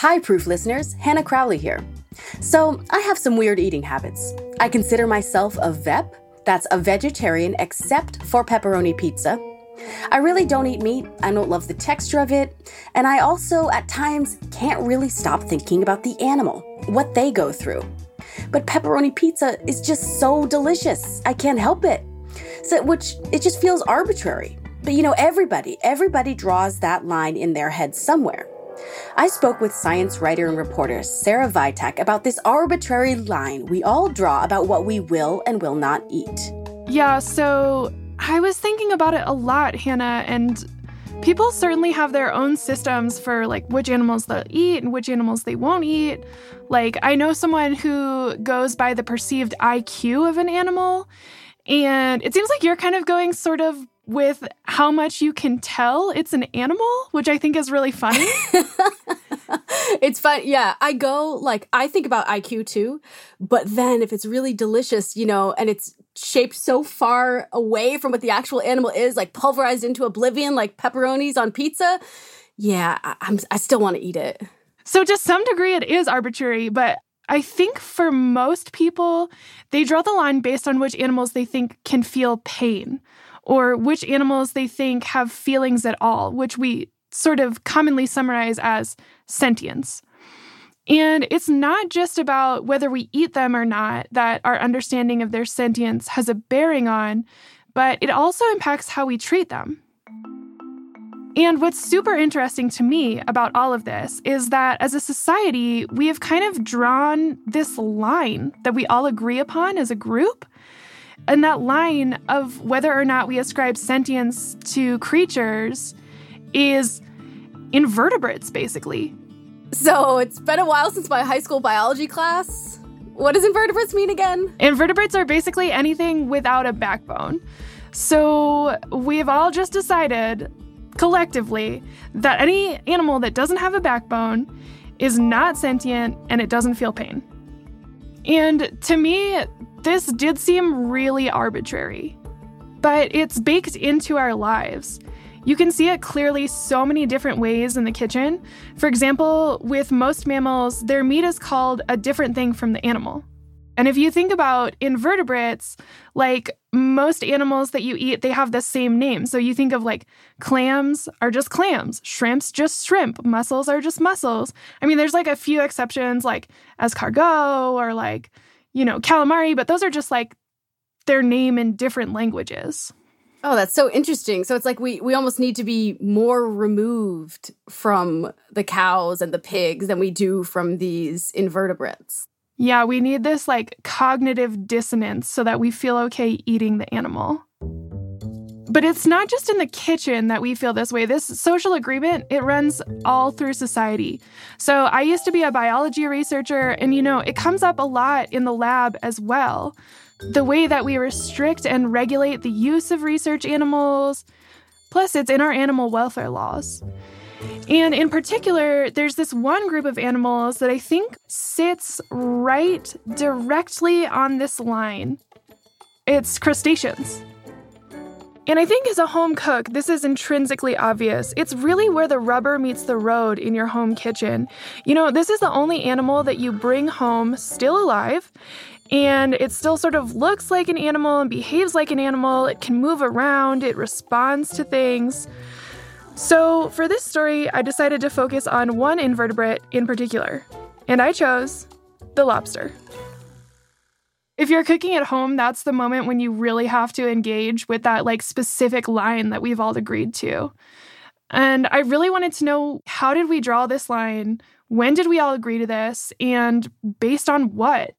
Hi, Proof listeners. Hannah Crowley here. So, I have some weird eating habits. I consider myself a VEP, that's a vegetarian except for pepperoni pizza. I really don't eat meat, I don't love the texture of it, and I also, at times, can't really stop thinking about the animal, what they go through. But pepperoni pizza is just so delicious, I can't help it. So, which it just feels arbitrary. But you know, everybody, everybody draws that line in their head somewhere. I spoke with science writer and reporter Sarah Vitak about this arbitrary line we all draw about what we will and will not eat. Yeah, so I was thinking about it a lot, Hannah, and people certainly have their own systems for like which animals they'll eat and which animals they won't eat. Like, I know someone who goes by the perceived IQ of an animal, and it seems like you're kind of going sort of with how much you can tell it's an animal, which I think is really funny. it's fun. Yeah, I go like I think about IQ too, but then if it's really delicious, you know, and it's shaped so far away from what the actual animal is, like pulverized into oblivion, like pepperonis on pizza, yeah, I, I'm I still want to eat it. So to some degree, it is arbitrary, but I think for most people, they draw the line based on which animals they think can feel pain or which animals they think have feelings at all, which we sort of commonly summarize as sentience. And it's not just about whether we eat them or not that our understanding of their sentience has a bearing on, but it also impacts how we treat them. And what's super interesting to me about all of this is that as a society, we have kind of drawn this line that we all agree upon as a group and that line of whether or not we ascribe sentience to creatures is invertebrates, basically. So it's been a while since my high school biology class. What does invertebrates mean again? Invertebrates are basically anything without a backbone. So we've all just decided collectively that any animal that doesn't have a backbone is not sentient and it doesn't feel pain. And to me, this did seem really arbitrary, but it's baked into our lives. You can see it clearly so many different ways in the kitchen. For example, with most mammals, their meat is called a different thing from the animal. And if you think about invertebrates, like most animals that you eat, they have the same name. So you think of like clams are just clams, shrimps just shrimp, mussels are just mussels. I mean, there's like a few exceptions like escargot or like you know, calamari, but those are just like their name in different languages. Oh, that's so interesting. So it's like we we almost need to be more removed from the cows and the pigs than we do from these invertebrates. Yeah, we need this like cognitive dissonance so that we feel okay eating the animal. But it's not just in the kitchen that we feel this way. This social agreement, it runs all through society. So I used to be a biology researcher, and you know, it comes up a lot in the lab as well. The way that we restrict and regulate the use of research animals, plus, it's in our animal welfare laws. And in particular, there's this one group of animals that I think sits right directly on this line. It's crustaceans. And I think as a home cook, this is intrinsically obvious. It's really where the rubber meets the road in your home kitchen. You know, this is the only animal that you bring home still alive, and it still sort of looks like an animal and behaves like an animal. It can move around, it responds to things. So, for this story, I decided to focus on one invertebrate in particular, and I chose the lobster. If you're cooking at home, that's the moment when you really have to engage with that like specific line that we've all agreed to. And I really wanted to know how did we draw this line? When did we all agree to this? And based on what?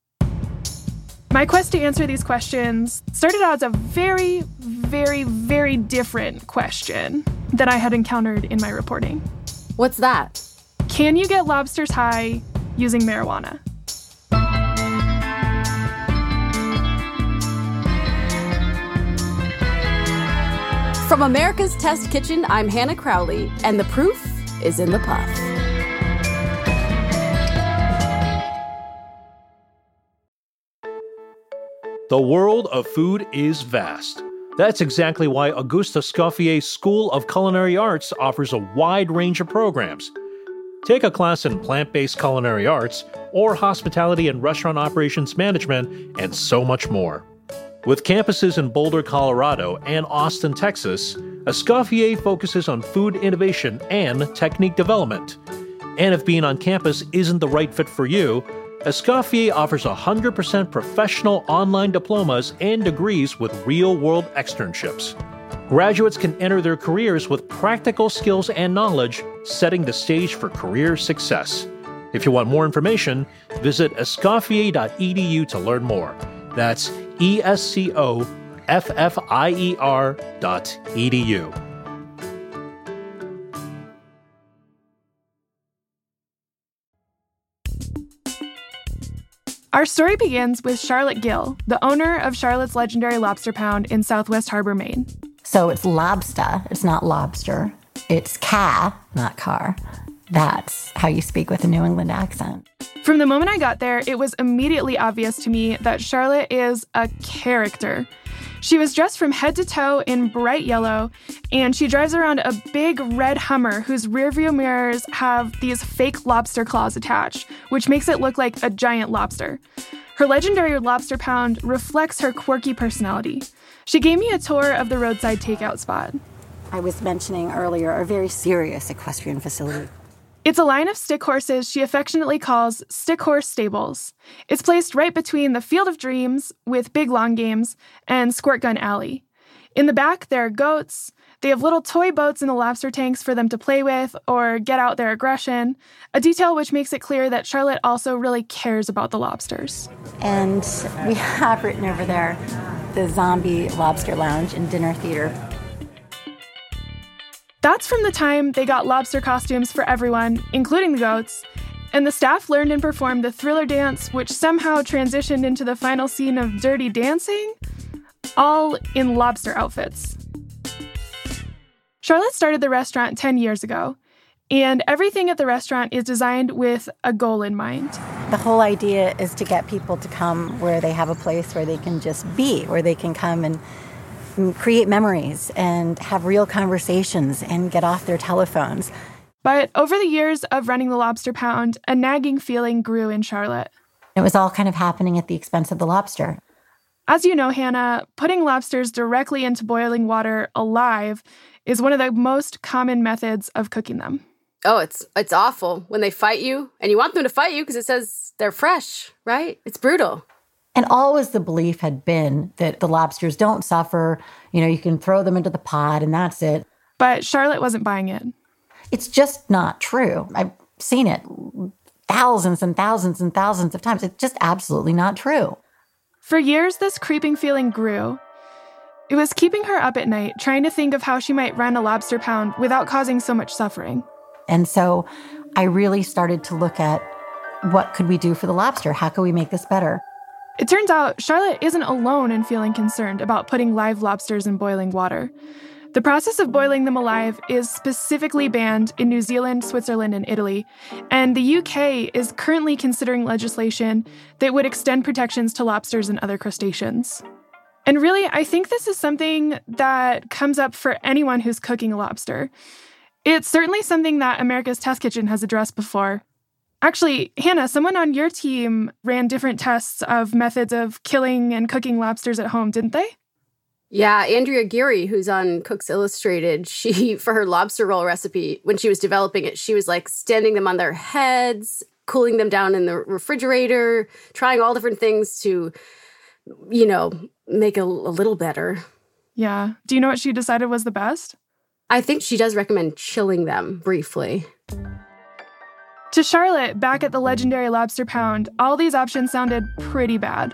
My quest to answer these questions started out as a very, very, very different question that I had encountered in my reporting. What's that? Can you get lobsters high using marijuana? From America's Test Kitchen, I'm Hannah Crowley, and the proof is in the puff. The world of food is vast. That's exactly why Auguste Escoffier School of Culinary Arts offers a wide range of programs. take a class in plant based culinary arts, or hospitality and restaurant operations management, and so much more. With campuses in Boulder, Colorado, and Austin, Texas, Escoffier focuses on food innovation and technique development. And if being on campus isn't the right fit for you, Escoffier offers 100% professional online diplomas and degrees with real world externships. Graduates can enter their careers with practical skills and knowledge, setting the stage for career success. If you want more information, visit escoffier.edu to learn more. That's E S C O F F I E R dot edu. Our story begins with Charlotte Gill, the owner of Charlotte's legendary lobster pound in Southwest Harbor, Maine. So it's lobster, it's not lobster. It's car, not car. That's how you speak with a New England accent. From the moment I got there, it was immediately obvious to me that Charlotte is a character. She was dressed from head to toe in bright yellow, and she drives around a big red Hummer whose rearview mirrors have these fake lobster claws attached, which makes it look like a giant lobster. Her legendary lobster pound reflects her quirky personality. She gave me a tour of the roadside takeout spot. I was mentioning earlier a very serious equestrian facility. It's a line of stick horses she affectionately calls Stick Horse Stables. It's placed right between the Field of Dreams with Big Long Games and Squirt Gun Alley. In the back, there are goats. They have little toy boats in the lobster tanks for them to play with or get out their aggression, a detail which makes it clear that Charlotte also really cares about the lobsters. And we have written over there the Zombie Lobster Lounge and Dinner Theater. That's from the time they got lobster costumes for everyone, including the goats, and the staff learned and performed the thriller dance, which somehow transitioned into the final scene of Dirty Dancing, all in lobster outfits. Charlotte started the restaurant 10 years ago, and everything at the restaurant is designed with a goal in mind. The whole idea is to get people to come where they have a place where they can just be, where they can come and create memories and have real conversations and get off their telephones. But over the years of running the lobster pound, a nagging feeling grew in Charlotte. It was all kind of happening at the expense of the lobster. As you know, Hannah, putting lobsters directly into boiling water alive is one of the most common methods of cooking them. Oh, it's it's awful when they fight you and you want them to fight you because it says they're fresh, right? It's brutal. And always the belief had been that the lobsters don't suffer. You know, you can throw them into the pot and that's it. But Charlotte wasn't buying it. It's just not true. I've seen it thousands and thousands and thousands of times. It's just absolutely not true. For years, this creeping feeling grew. It was keeping her up at night, trying to think of how she might run a lobster pound without causing so much suffering. And so I really started to look at what could we do for the lobster? How can we make this better? It turns out Charlotte isn't alone in feeling concerned about putting live lobsters in boiling water. The process of boiling them alive is specifically banned in New Zealand, Switzerland, and Italy, and the UK is currently considering legislation that would extend protections to lobsters and other crustaceans. And really, I think this is something that comes up for anyone who's cooking a lobster. It's certainly something that America's Test Kitchen has addressed before. Actually, Hannah, someone on your team ran different tests of methods of killing and cooking lobsters at home, didn't they? Yeah, Andrea Geary, who's on Cooks Illustrated, she, for her lobster roll recipe, when she was developing it, she was like standing them on their heads, cooling them down in the refrigerator, trying all different things to, you know, make it a little better. Yeah. Do you know what she decided was the best? I think she does recommend chilling them briefly. To Charlotte, back at the legendary Lobster Pound, all these options sounded pretty bad.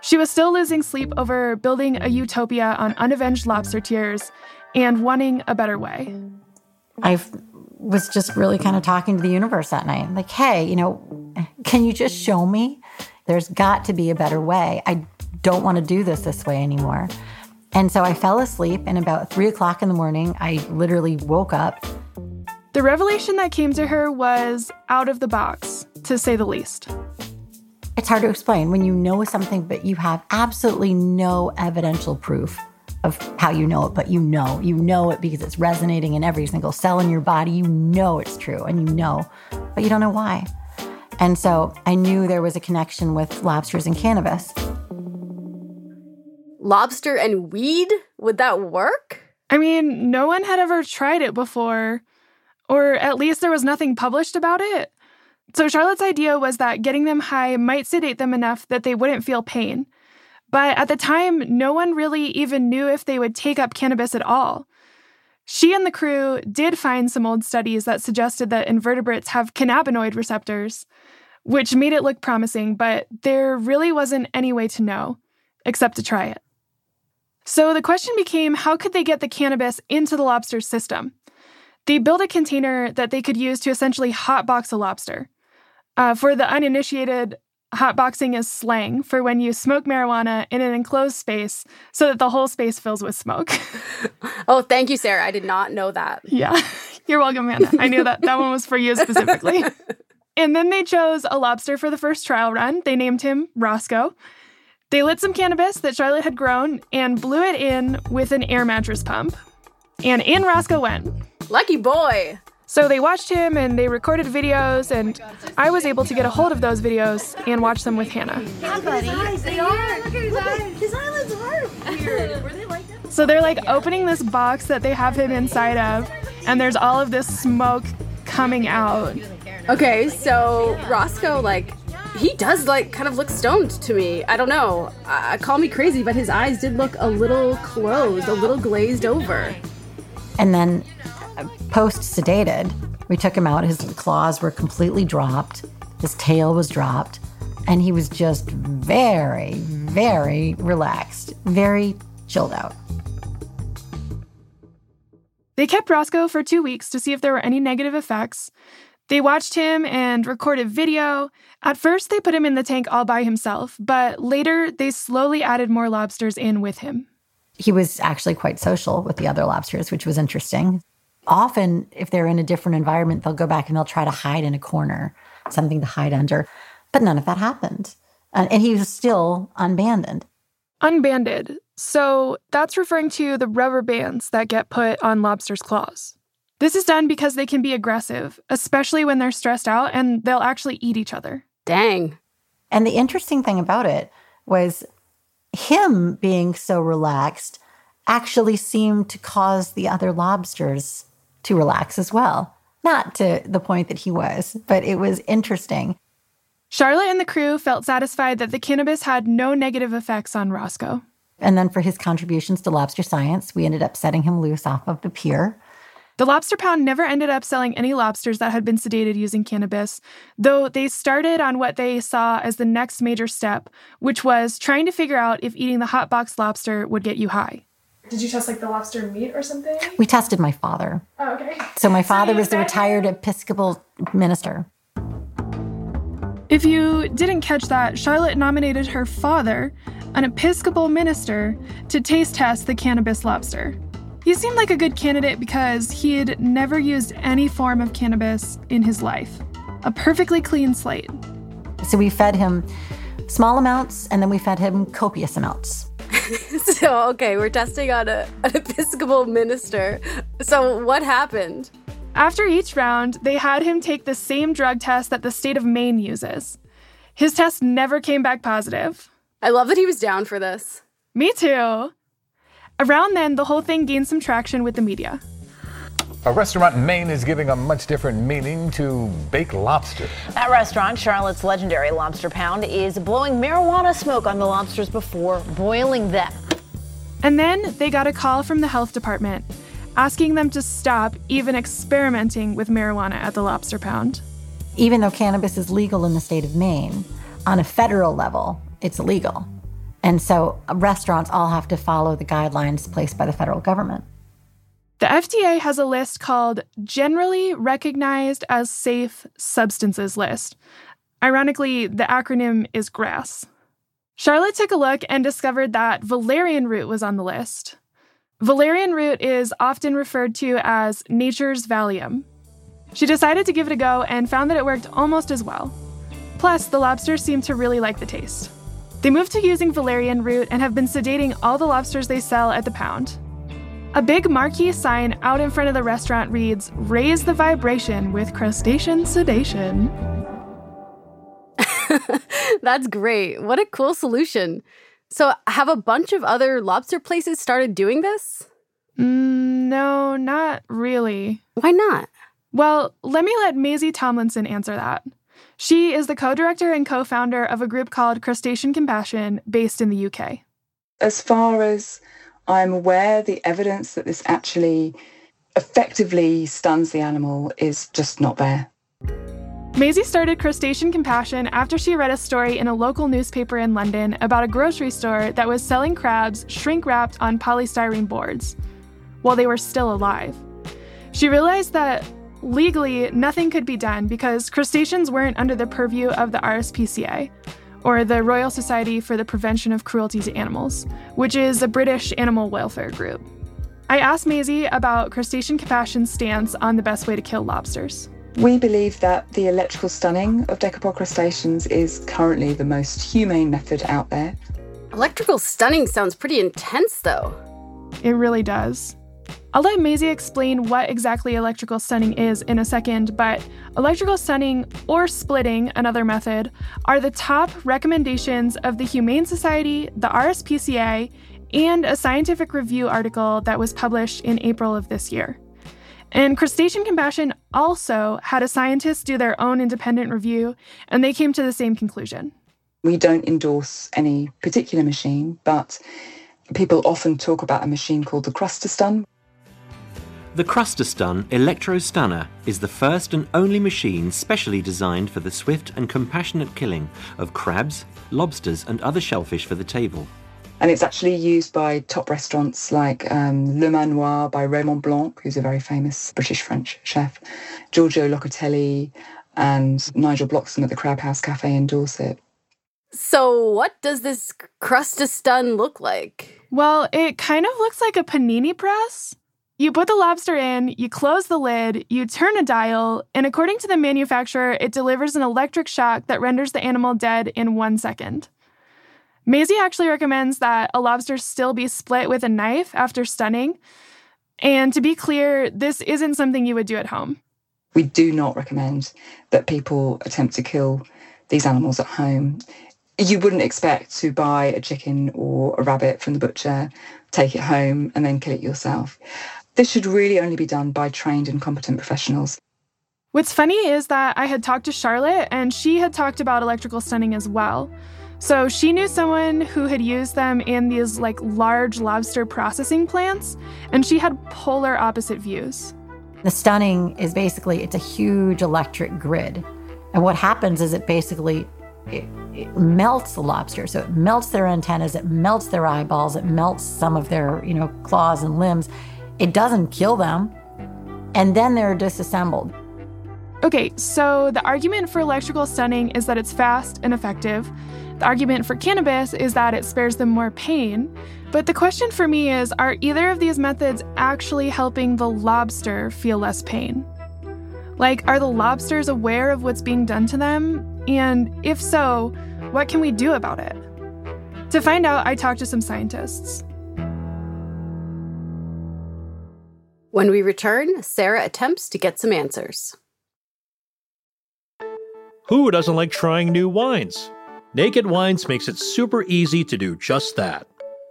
She was still losing sleep over building a utopia on unavenged lobster tears and wanting a better way. I was just really kind of talking to the universe that night. Like, hey, you know, can you just show me? There's got to be a better way. I don't want to do this this way anymore. And so I fell asleep, and about three o'clock in the morning, I literally woke up. The revelation that came to her was out of the box, to say the least. It's hard to explain when you know something, but you have absolutely no evidential proof of how you know it, but you know, you know it because it's resonating in every single cell in your body. You know it's true and you know, but you don't know why. And so I knew there was a connection with lobsters and cannabis. Lobster and weed? Would that work? I mean, no one had ever tried it before, or at least there was nothing published about it. So Charlotte's idea was that getting them high might sedate them enough that they wouldn't feel pain. But at the time, no one really even knew if they would take up cannabis at all. She and the crew did find some old studies that suggested that invertebrates have cannabinoid receptors, which made it look promising, but there really wasn't any way to know, except to try it. So the question became how could they get the cannabis into the lobster's system? They built a container that they could use to essentially hotbox a lobster. Uh, for the uninitiated, hotboxing is slang for when you smoke marijuana in an enclosed space so that the whole space fills with smoke. oh, thank you, Sarah. I did not know that. Yeah. You're welcome, Anna. I knew that that one was for you specifically. and then they chose a lobster for the first trial run. They named him Roscoe. They lit some cannabis that Charlotte had grown and blew it in with an air mattress pump. And in Roscoe went. Lucky boy. So they watched him and they recorded videos, and I was able to get a hold of those videos and watch them with Hannah. Yeah, buddy. Eyes, they are. Look at his eyes. His eyelids are weird. Were they like that? So they're like opening this box that they have him inside of, and there's all of this smoke coming out. Okay, so Roscoe, like, he does like kind of look stoned to me. I don't know. Uh, call me crazy, but his eyes did look a little closed, a little glazed over. And then post sedated, we took him out. His claws were completely dropped, his tail was dropped, and he was just very, very relaxed, very chilled out. They kept Roscoe for two weeks to see if there were any negative effects. They watched him and recorded video. At first, they put him in the tank all by himself, but later they slowly added more lobsters in with him. He was actually quite social with the other lobsters, which was interesting. Often, if they're in a different environment, they'll go back and they'll try to hide in a corner, something to hide under. But none of that happened. And he was still unbanded. Unbanded. So that's referring to the rubber bands that get put on lobsters' claws. This is done because they can be aggressive, especially when they're stressed out and they'll actually eat each other. Dang. And the interesting thing about it was him being so relaxed actually seemed to cause the other lobsters to relax as well. Not to the point that he was, but it was interesting. Charlotte and the crew felt satisfied that the cannabis had no negative effects on Roscoe. And then for his contributions to lobster science, we ended up setting him loose off of the pier. The Lobster Pound never ended up selling any lobsters that had been sedated using cannabis, though they started on what they saw as the next major step, which was trying to figure out if eating the hot box lobster would get you high. Did you test like the lobster meat or something? We tested my father. Oh, okay. So my father was the retired Episcopal minister. If you didn't catch that, Charlotte nominated her father, an Episcopal minister, to taste test the cannabis lobster. He seemed like a good candidate because he had never used any form of cannabis in his life. A perfectly clean slate. So we fed him small amounts and then we fed him copious amounts. so, okay, we're testing on a, an Episcopal minister. So, what happened? After each round, they had him take the same drug test that the state of Maine uses. His test never came back positive. I love that he was down for this. Me too. Around then, the whole thing gained some traction with the media. A restaurant in Maine is giving a much different meaning to baked lobster. That restaurant, Charlotte's legendary Lobster Pound, is blowing marijuana smoke on the lobsters before boiling them. And then they got a call from the health department asking them to stop even experimenting with marijuana at the Lobster Pound. Even though cannabis is legal in the state of Maine, on a federal level, it's illegal. And so restaurants all have to follow the guidelines placed by the federal government. The FDA has a list called Generally Recognized as Safe Substances List. Ironically, the acronym is GRAS. Charlotte took a look and discovered that valerian root was on the list. Valerian root is often referred to as nature's Valium. She decided to give it a go and found that it worked almost as well. Plus, the lobsters seemed to really like the taste. They moved to using valerian root and have been sedating all the lobsters they sell at the pound. A big marquee sign out in front of the restaurant reads, Raise the vibration with crustacean sedation. That's great. What a cool solution. So, have a bunch of other lobster places started doing this? Mm, no, not really. Why not? Well, let me let Maisie Tomlinson answer that. She is the co director and co founder of a group called Crustacean Compassion based in the UK. As far as I'm aware the evidence that this actually effectively stuns the animal is just not there. Maisie started Crustacean Compassion after she read a story in a local newspaper in London about a grocery store that was selling crabs shrink wrapped on polystyrene boards while they were still alive. She realized that legally nothing could be done because crustaceans weren't under the purview of the RSPCA, or the Royal Society for the Prevention of Cruelty to Animals, which is a British animal welfare group. I asked Maisie about Crustacean Compassion's stance on the best way to kill lobsters. We believe that the electrical stunning of decapod crustaceans is currently the most humane method out there. Electrical stunning sounds pretty intense, though. It really does. I'll let Maisie explain what exactly electrical stunning is in a second, but electrical stunning or splitting, another method, are the top recommendations of the Humane Society, the RSPCA, and a scientific review article that was published in April of this year. And Crustacean Compassion also had a scientist do their own independent review, and they came to the same conclusion. We don't endorse any particular machine, but people often talk about a machine called the Crustastun, the Crustastun Electro-Stunner is the first and only machine specially designed for the swift and compassionate killing of crabs, lobsters, and other shellfish for the table. And it's actually used by top restaurants like um, Le Manoir by Raymond Blanc, who's a very famous British French chef, Giorgio Locatelli, and Nigel Bloxham at the Crab House Cafe in Dorset. So, what does this Crustastun look like? Well, it kind of looks like a panini press. You put the lobster in, you close the lid, you turn a dial, and according to the manufacturer, it delivers an electric shock that renders the animal dead in one second. Maisie actually recommends that a lobster still be split with a knife after stunning. And to be clear, this isn't something you would do at home. We do not recommend that people attempt to kill these animals at home. You wouldn't expect to buy a chicken or a rabbit from the butcher, take it home, and then kill it yourself. This should really only be done by trained and competent professionals. What's funny is that I had talked to Charlotte and she had talked about electrical stunning as well. So she knew someone who had used them in these like large lobster processing plants and she had polar opposite views. The stunning is basically it's a huge electric grid. And what happens is it basically it, it melts the lobster. So it melts their antennas, it melts their eyeballs, it melts some of their, you know, claws and limbs it doesn't kill them, and then they're disassembled. Okay, so the argument for electrical stunning is that it's fast and effective. The argument for cannabis is that it spares them more pain. But the question for me is are either of these methods actually helping the lobster feel less pain? Like, are the lobsters aware of what's being done to them? And if so, what can we do about it? To find out, I talked to some scientists. When we return, Sarah attempts to get some answers. Who doesn't like trying new wines? Naked Wines makes it super easy to do just that.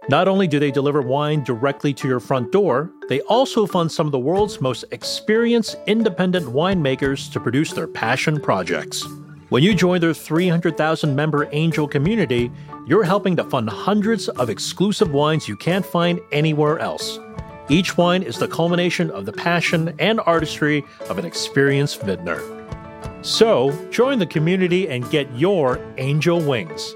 Not only do they deliver wine directly to your front door, they also fund some of the world's most experienced independent winemakers to produce their passion projects. When you join their 300,000 member angel community, you're helping to fund hundreds of exclusive wines you can't find anywhere else. Each wine is the culmination of the passion and artistry of an experienced vintner. So, join the community and get your angel wings.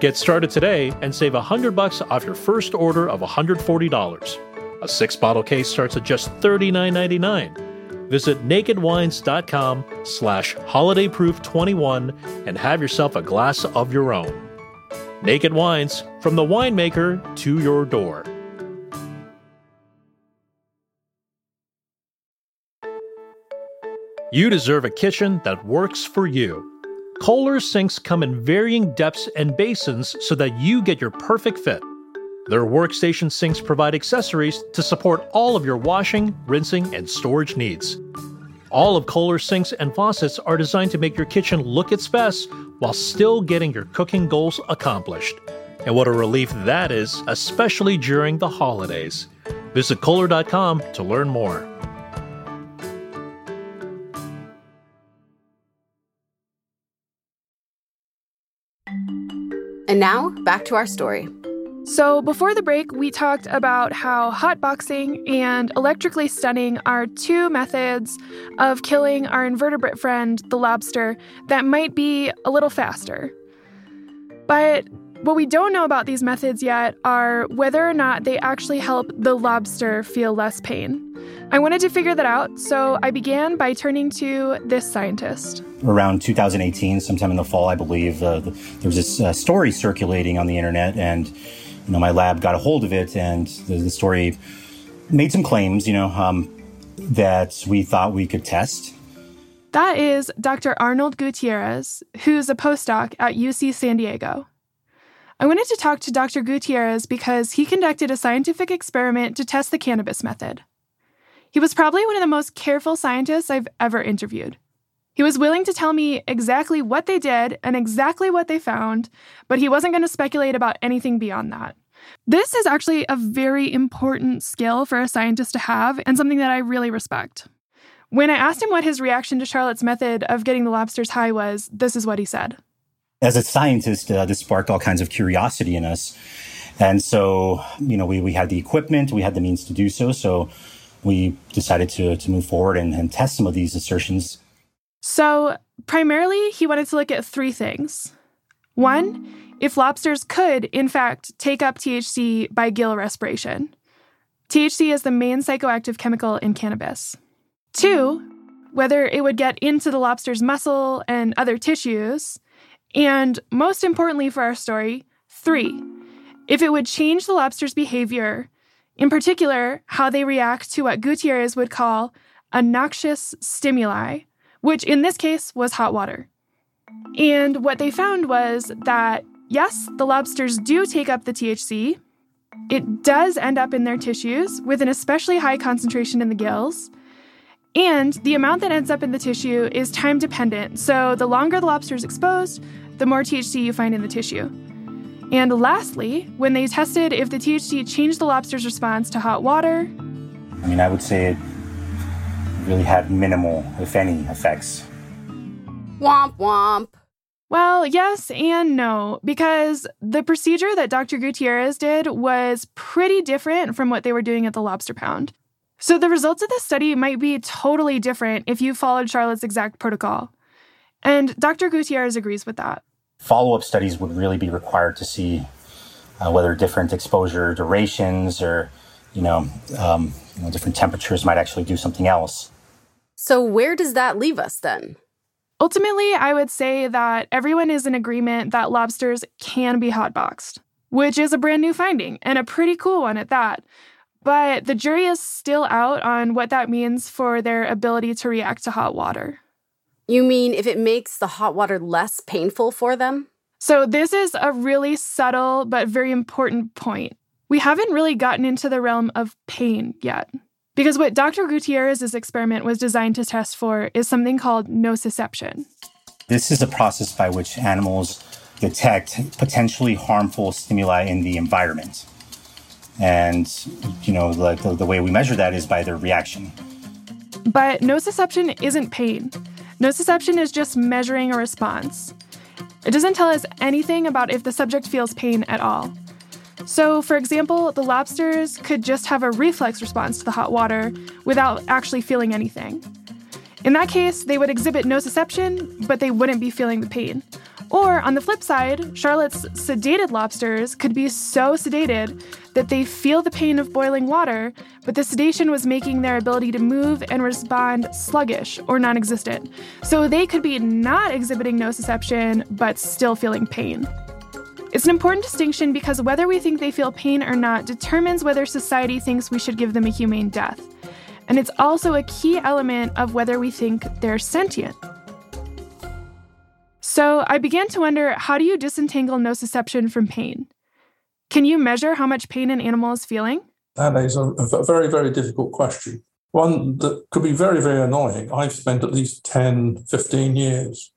Get started today and save 100 bucks off your first order of $140. A six bottle case starts at just $39.99. Visit nakedwines.com slash holidayproof21 and have yourself a glass of your own. Naked Wines, from the winemaker to your door. You deserve a kitchen that works for you. Kohler sinks come in varying depths and basins so that you get your perfect fit. Their workstation sinks provide accessories to support all of your washing, rinsing, and storage needs. All of Kohler's sinks and faucets are designed to make your kitchen look its best while still getting your cooking goals accomplished. And what a relief that is, especially during the holidays. Visit Kohler.com to learn more. And now, back to our story. So, before the break, we talked about how hotboxing and electrically stunning are two methods of killing our invertebrate friend, the lobster, that might be a little faster. But what we don't know about these methods yet are whether or not they actually help the lobster feel less pain. I wanted to figure that out, so I began by turning to this scientist. Around 2018, sometime in the fall, I believe, uh, there was this uh, story circulating on the internet, and you know, my lab got a hold of it, and the, the story made some claims, you know, um, that we thought we could test. That is Dr. Arnold Gutierrez, who's a postdoc at UC San Diego. I wanted to talk to Dr. Gutierrez because he conducted a scientific experiment to test the cannabis method. He was probably one of the most careful scientists I've ever interviewed. He was willing to tell me exactly what they did and exactly what they found, but he wasn't going to speculate about anything beyond that. This is actually a very important skill for a scientist to have and something that I really respect. When I asked him what his reaction to Charlotte's method of getting the lobsters high was, this is what he said. As a scientist, uh, this sparked all kinds of curiosity in us. And so, you know, we, we had the equipment, we had the means to do so. So we decided to, to move forward and, and test some of these assertions so, primarily, he wanted to look at three things. One, if lobsters could, in fact, take up THC by gill respiration. THC is the main psychoactive chemical in cannabis. Two, whether it would get into the lobster's muscle and other tissues. And most importantly for our story, three, if it would change the lobster's behavior, in particular, how they react to what Gutierrez would call a noxious stimuli, which in this case was hot water. And what they found was that, yes, the lobsters do take up the THC. It does end up in their tissues with an especially high concentration in the gills. And the amount that ends up in the tissue is time dependent. So the longer the lobster is exposed, the more THC you find in the tissue. And lastly, when they tested if the THC changed the lobster's response to hot water, I mean, I would say it really had minimal, if any, effects. Womp womp. Well, yes and no, because the procedure that Dr. Gutierrez did was pretty different from what they were doing at the Lobster Pound. So the results of this study might be totally different if you followed Charlotte's exact protocol. And Dr. Gutierrez agrees with that. Follow up studies would really be required to see uh, whether different exposure durations or you know, um, you know, different temperatures might actually do something else. So, where does that leave us then? Ultimately, I would say that everyone is in agreement that lobsters can be hotboxed, which is a brand new finding and a pretty cool one at that. But the jury is still out on what that means for their ability to react to hot water. You mean if it makes the hot water less painful for them? So, this is a really subtle but very important point. We haven't really gotten into the realm of pain yet. Because what Dr. Gutierrez's experiment was designed to test for is something called nociception. This is a process by which animals detect potentially harmful stimuli in the environment. And, you know, like the, the way we measure that is by their reaction. But nociception isn't pain. Nociception is just measuring a response. It doesn't tell us anything about if the subject feels pain at all. So, for example, the lobsters could just have a reflex response to the hot water without actually feeling anything. In that case, they would exhibit nociception, but they wouldn't be feeling the pain. Or on the flip side, Charlotte's sedated lobsters could be so sedated that they feel the pain of boiling water, but the sedation was making their ability to move and respond sluggish or non existent. So they could be not exhibiting nociception, but still feeling pain. It's an important distinction because whether we think they feel pain or not determines whether society thinks we should give them a humane death. And it's also a key element of whether we think they're sentient. So I began to wonder how do you disentangle nociception from pain? Can you measure how much pain an animal is feeling? That is a, a very, very difficult question. One that could be very, very annoying. I've spent at least 10, 15 years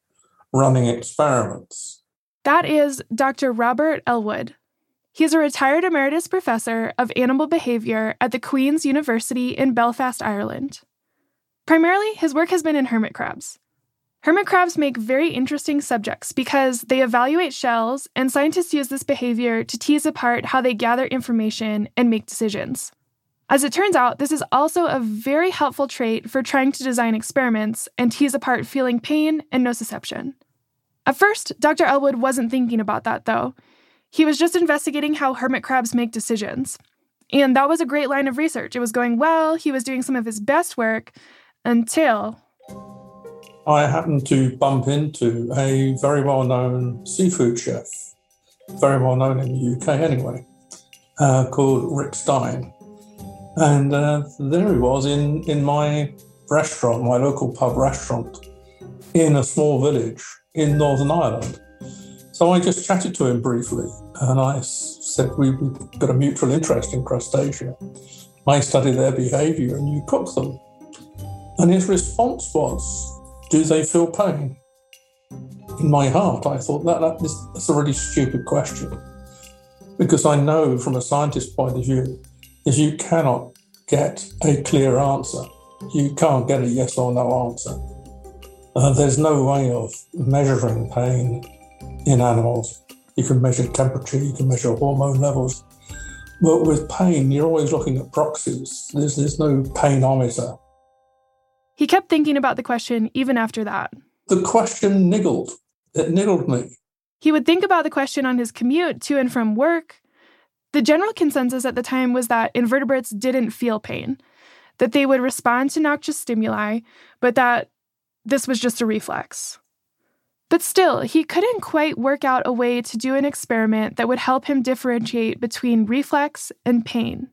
running experiments. That is Dr. Robert Elwood. He's a retired emeritus professor of animal behavior at the Queen's University in Belfast, Ireland. Primarily, his work has been in hermit crabs. Hermit crabs make very interesting subjects because they evaluate shells, and scientists use this behavior to tease apart how they gather information and make decisions. As it turns out, this is also a very helpful trait for trying to design experiments and tease apart feeling pain and nociception. At first, Dr. Elwood wasn't thinking about that, though. He was just investigating how hermit crabs make decisions. And that was a great line of research. It was going well, he was doing some of his best work until I happened to bump into a very well known seafood chef, very well known in the UK anyway, uh, called Rick Stein. And uh, there he was in, in my restaurant, my local pub restaurant, in a small village in Northern Ireland. So I just chatted to him briefly and I said, We've got a mutual interest in crustacea. I study their behavior and you cook them. And his response was, do they feel pain? In my heart, I thought that, that is, that's a really stupid question. Because I know from a scientist's point of view, if you cannot get a clear answer, you can't get a yes or no answer. Uh, there's no way of measuring pain in animals. You can measure temperature, you can measure hormone levels. But with pain, you're always looking at proxies. There's, there's no painometer. He kept thinking about the question even after that. The question niggled. It niggled me. He would think about the question on his commute to and from work. The general consensus at the time was that invertebrates didn't feel pain, that they would respond to noxious stimuli, but that this was just a reflex. But still, he couldn't quite work out a way to do an experiment that would help him differentiate between reflex and pain.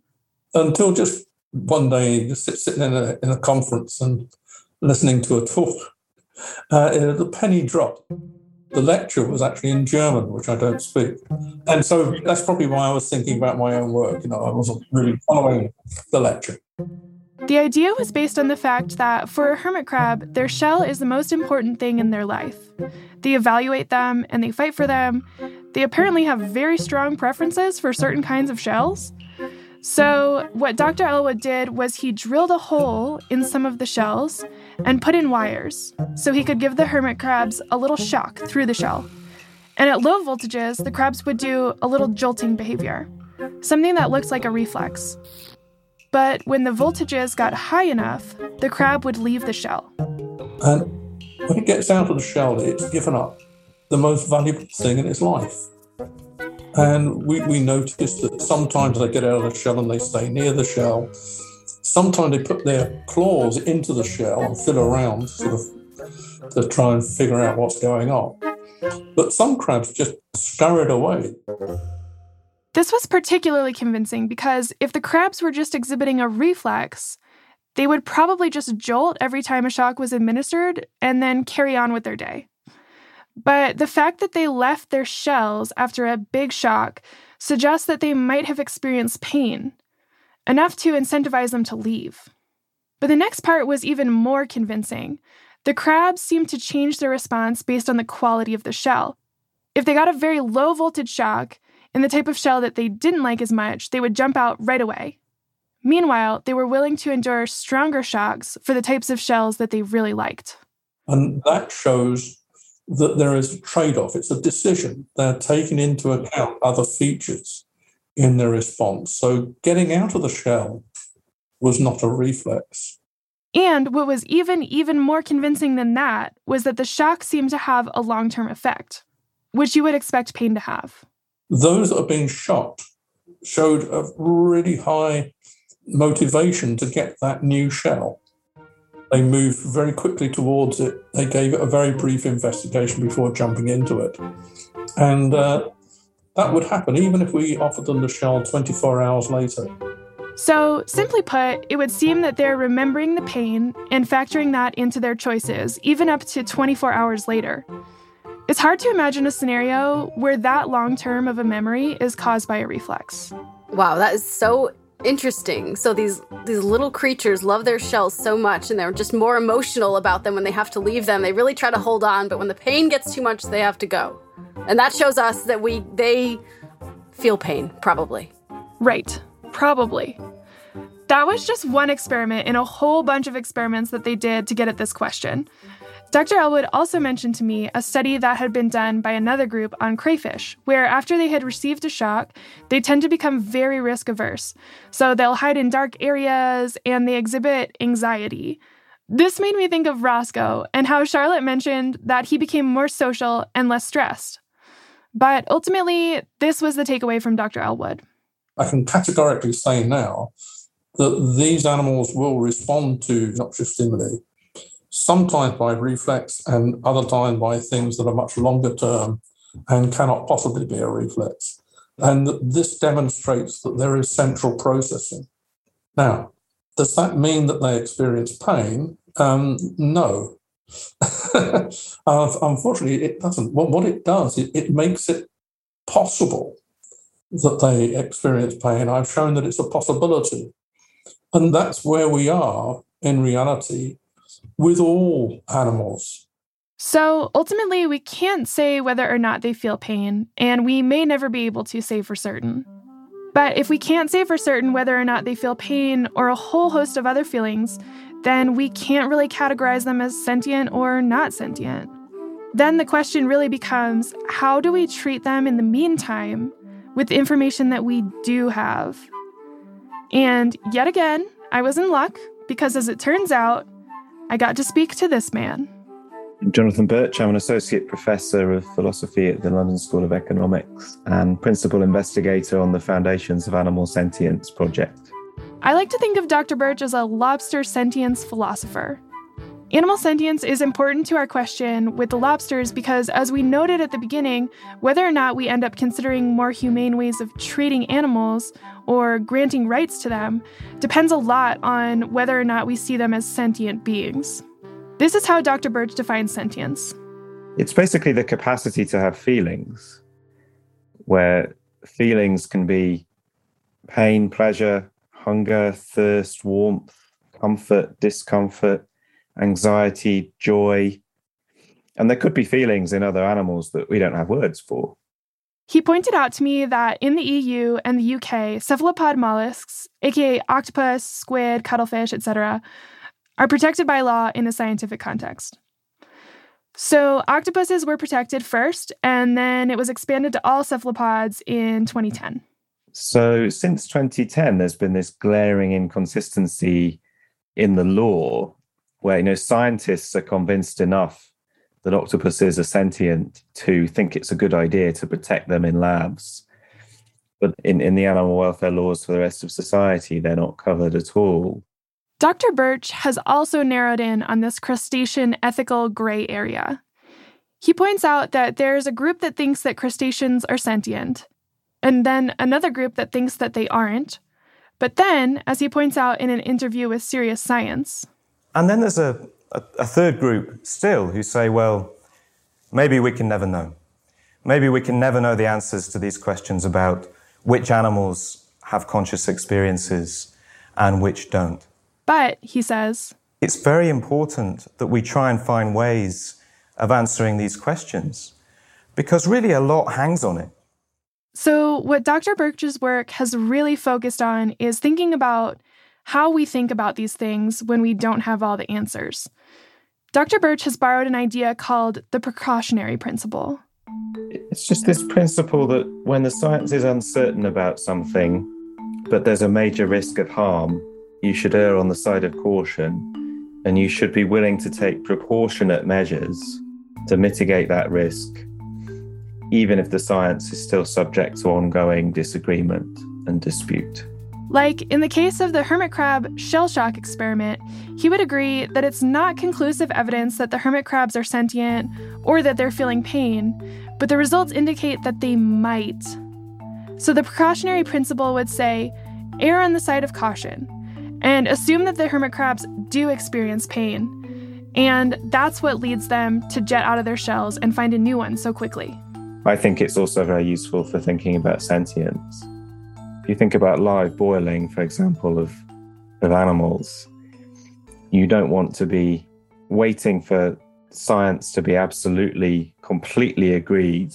Until just one day just sitting in a, in a conference and listening to a talk, uh, the penny dropped. The lecture was actually in German, which I don't speak. And so that's probably why I was thinking about my own work. You know, I wasn't really following the lecture. The idea was based on the fact that for a hermit crab, their shell is the most important thing in their life. They evaluate them and they fight for them. They apparently have very strong preferences for certain kinds of shells. So, what Dr. Elwood did was he drilled a hole in some of the shells and put in wires so he could give the hermit crabs a little shock through the shell. And at low voltages, the crabs would do a little jolting behavior, something that looks like a reflex. But when the voltages got high enough, the crab would leave the shell. And when it gets out of the shell, it's given up the most valuable thing in its life and we, we noticed that sometimes they get out of the shell and they stay near the shell. Sometimes they put their claws into the shell and fiddle around, sort of, to try and figure out what's going on. But some crabs just scurried away. This was particularly convincing because if the crabs were just exhibiting a reflex, they would probably just jolt every time a shock was administered and then carry on with their day. But the fact that they left their shells after a big shock suggests that they might have experienced pain, enough to incentivize them to leave. But the next part was even more convincing. The crabs seemed to change their response based on the quality of the shell. If they got a very low voltage shock, in the type of shell that they didn't like as much, they would jump out right away. Meanwhile, they were willing to endure stronger shocks for the types of shells that they really liked. And that shows that there is a trade off. It's a decision. They're taking into account other features in their response. So getting out of the shell was not a reflex. And what was even even more convincing than that was that the shock seemed to have a long-term effect, which you would expect pain to have. Those that are being shocked showed a really high motivation to get that new shell. They moved very quickly towards it. They gave it a very brief investigation before jumping into it. And uh, that would happen even if we offered them the shell 24 hours later. So, simply put, it would seem that they're remembering the pain and factoring that into their choices, even up to 24 hours later. It's hard to imagine a scenario where that long term of a memory is caused by a reflex. Wow, that is so interesting. So these these little creatures love their shells so much and they're just more emotional about them when they have to leave them. They really try to hold on, but when the pain gets too much, they have to go. And that shows us that we they feel pain, probably. Right. Probably. That was just one experiment in a whole bunch of experiments that they did to get at this question. Dr. Elwood also mentioned to me a study that had been done by another group on crayfish, where after they had received a shock, they tend to become very risk averse. So they'll hide in dark areas and they exhibit anxiety. This made me think of Roscoe and how Charlotte mentioned that he became more social and less stressed. But ultimately, this was the takeaway from Dr. Elwood. I can categorically say now that these animals will respond to noxious stimuli sometimes by reflex and other times by things that are much longer term and cannot possibly be a reflex. And this demonstrates that there is central processing. Now, does that mean that they experience pain? Um, no. uh, unfortunately, it doesn't. What, it does, it, it makes it possible that they experience pain. I've shown that it's a possibility. And that's where we are in reality with all animals. So ultimately, we can't say whether or not they feel pain, and we may never be able to say for certain. But if we can't say for certain whether or not they feel pain or a whole host of other feelings, then we can't really categorize them as sentient or not sentient. Then the question really becomes how do we treat them in the meantime with the information that we do have? And yet again, I was in luck because as it turns out, I got to speak to this man. Jonathan Birch, I'm an associate professor of philosophy at the London School of Economics and principal investigator on the Foundations of Animal Sentience project. I like to think of Dr. Birch as a lobster sentience philosopher. Animal sentience is important to our question with the lobsters because, as we noted at the beginning, whether or not we end up considering more humane ways of treating animals or granting rights to them depends a lot on whether or not we see them as sentient beings. This is how Dr. Birch defines sentience. It's basically the capacity to have feelings, where feelings can be pain, pleasure, hunger, thirst, warmth, comfort, discomfort, anxiety, joy. And there could be feelings in other animals that we don't have words for. He pointed out to me that in the EU and the UK, cephalopod mollusks, aka octopus, squid, cuttlefish, etc., are protected by law in a scientific context. So, octopuses were protected first, and then it was expanded to all cephalopods in 2010. So, since 2010, there's been this glaring inconsistency in the law where you know scientists are convinced enough that octopuses are sentient to think it's a good idea to protect them in labs. But in, in the animal welfare laws for the rest of society, they're not covered at all. Dr. Birch has also narrowed in on this crustacean ethical gray area. He points out that there's a group that thinks that crustaceans are sentient, and then another group that thinks that they aren't. But then, as he points out in an interview with Serious Science, and then there's a, a, a third group still who say, well, maybe we can never know. Maybe we can never know the answers to these questions about which animals have conscious experiences and which don't. But, he says, it's very important that we try and find ways of answering these questions because really a lot hangs on it. So, what Dr. Birch's work has really focused on is thinking about how we think about these things when we don't have all the answers. Dr. Birch has borrowed an idea called the precautionary principle. It's just this principle that when the science is uncertain about something, but there's a major risk of harm, you should err on the side of caution and you should be willing to take proportionate measures to mitigate that risk, even if the science is still subject to ongoing disagreement and dispute. Like in the case of the hermit crab shell shock experiment, he would agree that it's not conclusive evidence that the hermit crabs are sentient or that they're feeling pain, but the results indicate that they might. So the precautionary principle would say err on the side of caution and assume that the hermit crabs do experience pain. And that's what leads them to jet out of their shells and find a new one so quickly. I think it's also very useful for thinking about sentience. If you think about live boiling, for example, of, of animals, you don't want to be waiting for science to be absolutely, completely agreed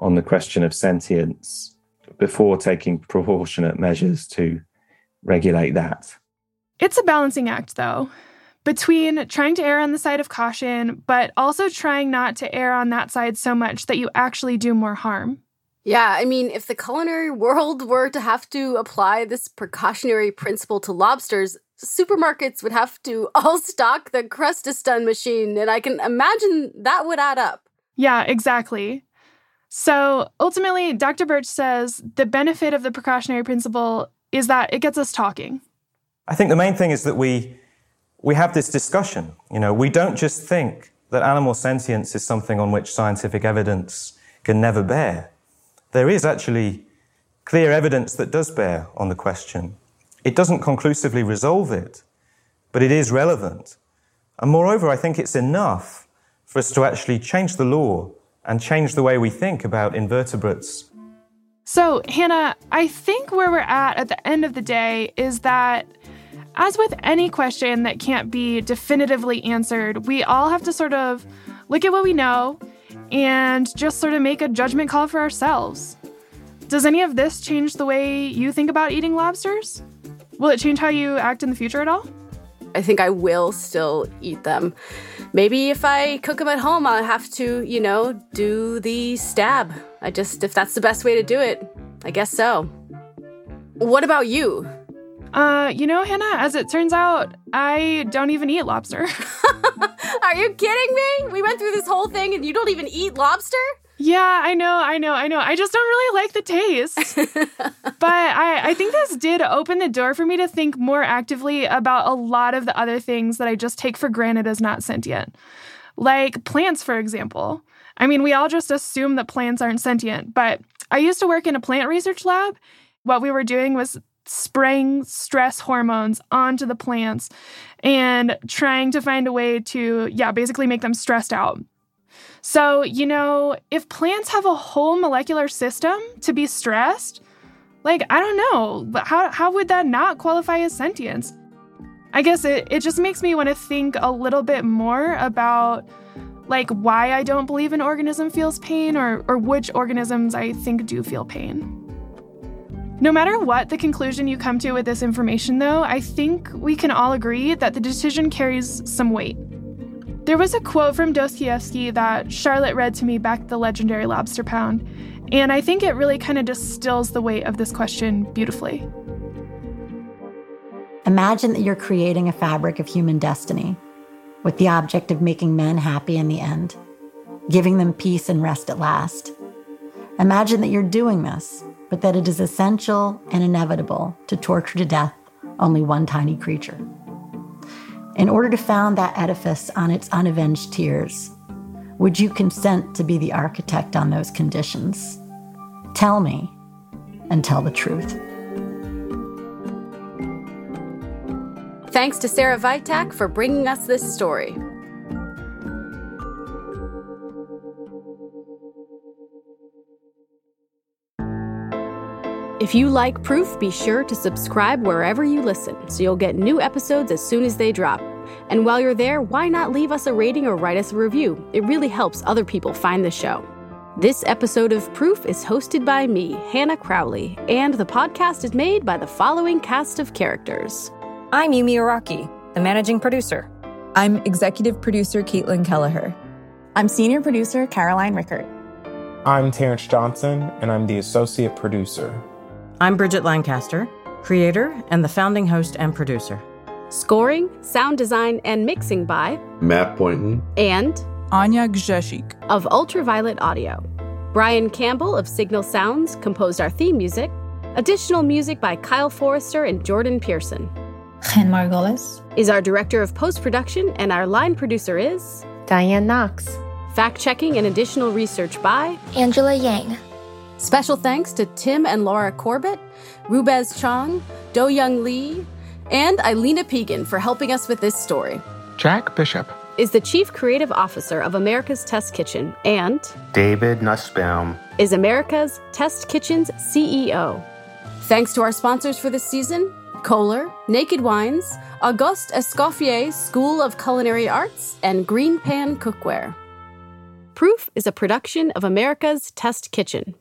on the question of sentience before taking proportionate measures to regulate that. It's a balancing act, though, between trying to err on the side of caution, but also trying not to err on that side so much that you actually do more harm. Yeah, I mean, if the culinary world were to have to apply this precautionary principle to lobsters, supermarkets would have to all stock the Crustastun machine, and I can imagine that would add up. Yeah, exactly. So ultimately, Dr. Birch says the benefit of the precautionary principle is that it gets us talking. I think the main thing is that we we have this discussion. You know, we don't just think that animal sentience is something on which scientific evidence can never bear. There is actually clear evidence that does bear on the question. It doesn't conclusively resolve it, but it is relevant. And moreover, I think it's enough for us to actually change the law and change the way we think about invertebrates. So, Hannah, I think where we're at at the end of the day is that as with any question that can't be definitively answered, we all have to sort of look at what we know and just sort of make a judgment call for ourselves. Does any of this change the way you think about eating lobsters? Will it change how you act in the future at all? I think I will still eat them. Maybe if I cook them at home, I'll have to, you know, do the stab. I just, if that's the best way to do it, I guess so. What about you? Uh, you know, Hannah, as it turns out, I don't even eat lobster. Are you kidding me? We went through this whole thing and you don't even eat lobster? Yeah, I know, I know, I know. I just don't really like the taste. but I, I think this did open the door for me to think more actively about a lot of the other things that I just take for granted as not sentient. Like plants, for example. I mean, we all just assume that plants aren't sentient, but I used to work in a plant research lab. What we were doing was spraying stress hormones onto the plants and trying to find a way to, yeah, basically make them stressed out. So, you know, if plants have a whole molecular system to be stressed, like, I don't know, how, how would that not qualify as sentience? I guess it, it just makes me want to think a little bit more about like why I don't believe an organism feels pain or, or which organisms I think do feel pain. No matter what the conclusion you come to with this information, though, I think we can all agree that the decision carries some weight. There was a quote from Dostoevsky that Charlotte read to me back at the legendary Lobster Pound, and I think it really kind of distills the weight of this question beautifully. Imagine that you're creating a fabric of human destiny with the object of making men happy in the end, giving them peace and rest at last. Imagine that you're doing this, but that it is essential and inevitable to torture to death only one tiny creature. In order to found that edifice on its unavenged tears, would you consent to be the architect on those conditions? Tell me and tell the truth. Thanks to Sarah Vitak for bringing us this story. If you like Proof, be sure to subscribe wherever you listen so you'll get new episodes as soon as they drop. And while you're there, why not leave us a rating or write us a review? It really helps other people find the show. This episode of Proof is hosted by me, Hannah Crowley, and the podcast is made by the following cast of characters. I'm Yumi Araki, the managing producer. I'm executive producer Caitlin Kelleher. I'm senior producer Caroline Rickert. I'm Terrence Johnson, and I'm the associate producer. I'm Bridget Lancaster, creator and the founding host and producer. Scoring, sound design, and mixing by Matt Boynton and Anya Gzesik of Ultraviolet Audio. Brian Campbell of Signal Sounds composed our theme music. Additional music by Kyle Forrester and Jordan Pearson. Jen Margolis is our director of post production, and our line producer is Diane Knox. Fact checking and additional research by Angela Yang. Special thanks to Tim and Laura Corbett, Rubez Chong, Do Young Lee, and Eilina Pegan for helping us with this story. Jack Bishop is the Chief Creative Officer of America's Test Kitchen and David Nussbaum is America's Test Kitchen's CEO. Thanks to our sponsors for this season Kohler, Naked Wines, Auguste Escoffier School of Culinary Arts, and Green Pan Cookware. Proof is a production of America's Test Kitchen.